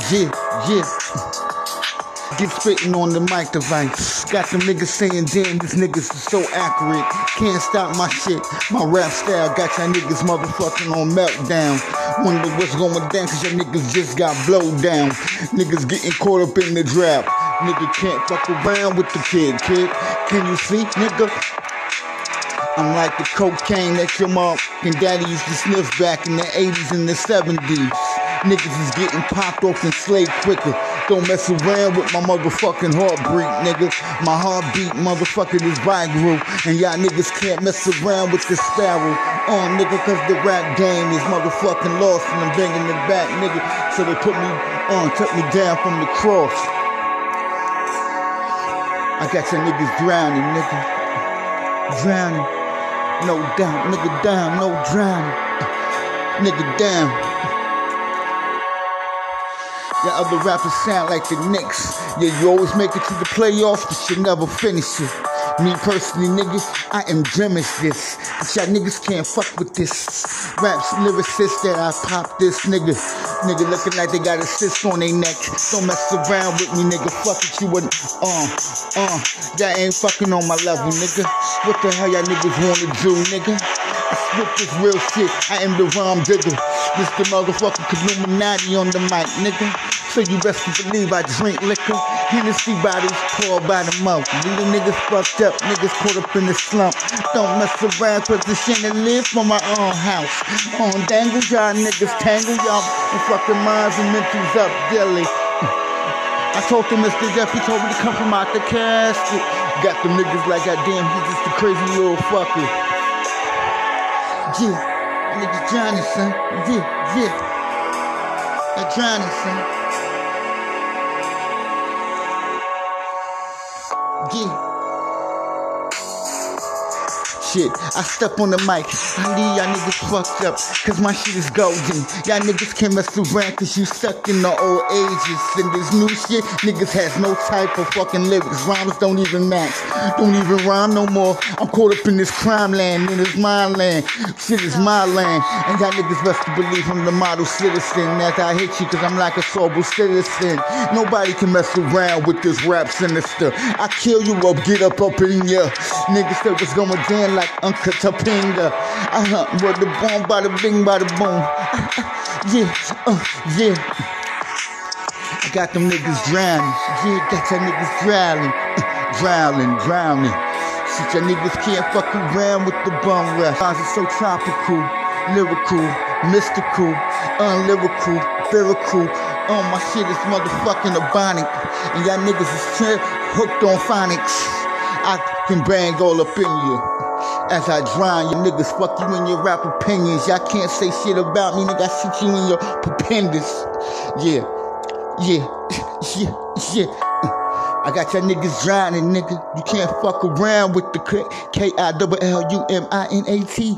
Yeah, yeah. Get spitting on the mic device. Got them niggas saying, damn, these niggas is so accurate. Can't stop my shit. My rap style got y'all niggas motherfucking on meltdown. Wonder what's going down, cause y'all niggas just got blowed down. Niggas getting caught up in the draft. Nigga can't fuck around with the kid, kid. Can you see, nigga? I'm like the cocaine that your mom and daddy used to sniff back in the 80s and the 70s. Niggas is getting popped off and slayed quicker. Don't mess around with my motherfucking heartbeat, nigga. My heartbeat, motherfucker, is Viagra. And y'all niggas can't mess around with the sparrow. On, nigga, cause the rap game is motherfucking lost and I'm banging it back, nigga. So they put me on, took me down from the cross. I got your niggas drowning, nigga. Drowning. No doubt, nigga down, no drowning. Nigga down. The other rappers sound like the Knicks. Yeah, you always make it to the playoffs, but you never finish it. Me personally, niggas, I am dreaming this. But y'all niggas can't fuck with this. Raps lyricist that I pop this nigga. Nigga looking like they got a cyst on their neck. Don't mess around with me, nigga. Fuck it, you wouldn't. Uh, uh, y'all ain't fucking on my level, nigga. What the hell y'all niggas wanna do, nigga? Spit this real shit. I am the rhyme digger. This the motherfucking Illuminati on the mic, nigga. So you best believe I drink liquor. Hennessy bodies poured by the mouth. The niggas fucked up, niggas caught up in the slump. Don't mess around, cause the shit to live for my own house. On dangle y'all niggas, tangle y'all and fucking minds and mentals up daily. I talked to Mr. Jeff, he told me to come from out the casket. Got them niggas like, goddamn, he's just a crazy little fucker. Yeah, niggas drowning, son. Yeah, yeah. They're drowning, son. Yeah. Shit, I step on the mic. I leave y'all niggas fucked up, cause my shit is golden. Y'all niggas can't mess around, cause you stuck in the old ages. And this new shit, niggas has no type of fucking lyrics. Rhymes don't even match. Don't even rhyme no more. I'm caught up in this crime land, and it's my land. Shit is my land. And y'all niggas best to believe I'm the model citizen. As I hit you, cause I'm like a sober citizen. Nobody can mess around with this rap sinister. I kill you up, get up up in ya. Niggas that was going down like Uncle Topinga. I hunt uh-huh. with the boom, bada bing, bada boom. Uh-huh. yeah, uh, yeah. I got them niggas drowning. Yeah, got y'all niggas drowning. Uh, drowning, drowning. Shit, y'all niggas can't fuck around with the bum rap. Rhymes are so tropical, lyrical, mystical, unlyrical, lyrical. Oh, my shit is motherfucking abonic. And y'all niggas is hooked on phonics. I can bang all up in you. As I drown you niggas, fuck you in your rap opinions. Y'all can't say shit about me, nigga. I shoot you in your propendus. Yeah, yeah, yeah, yeah. I got y'all niggas drowning, nigga. You can't fuck around with the K I W L U M I N A T.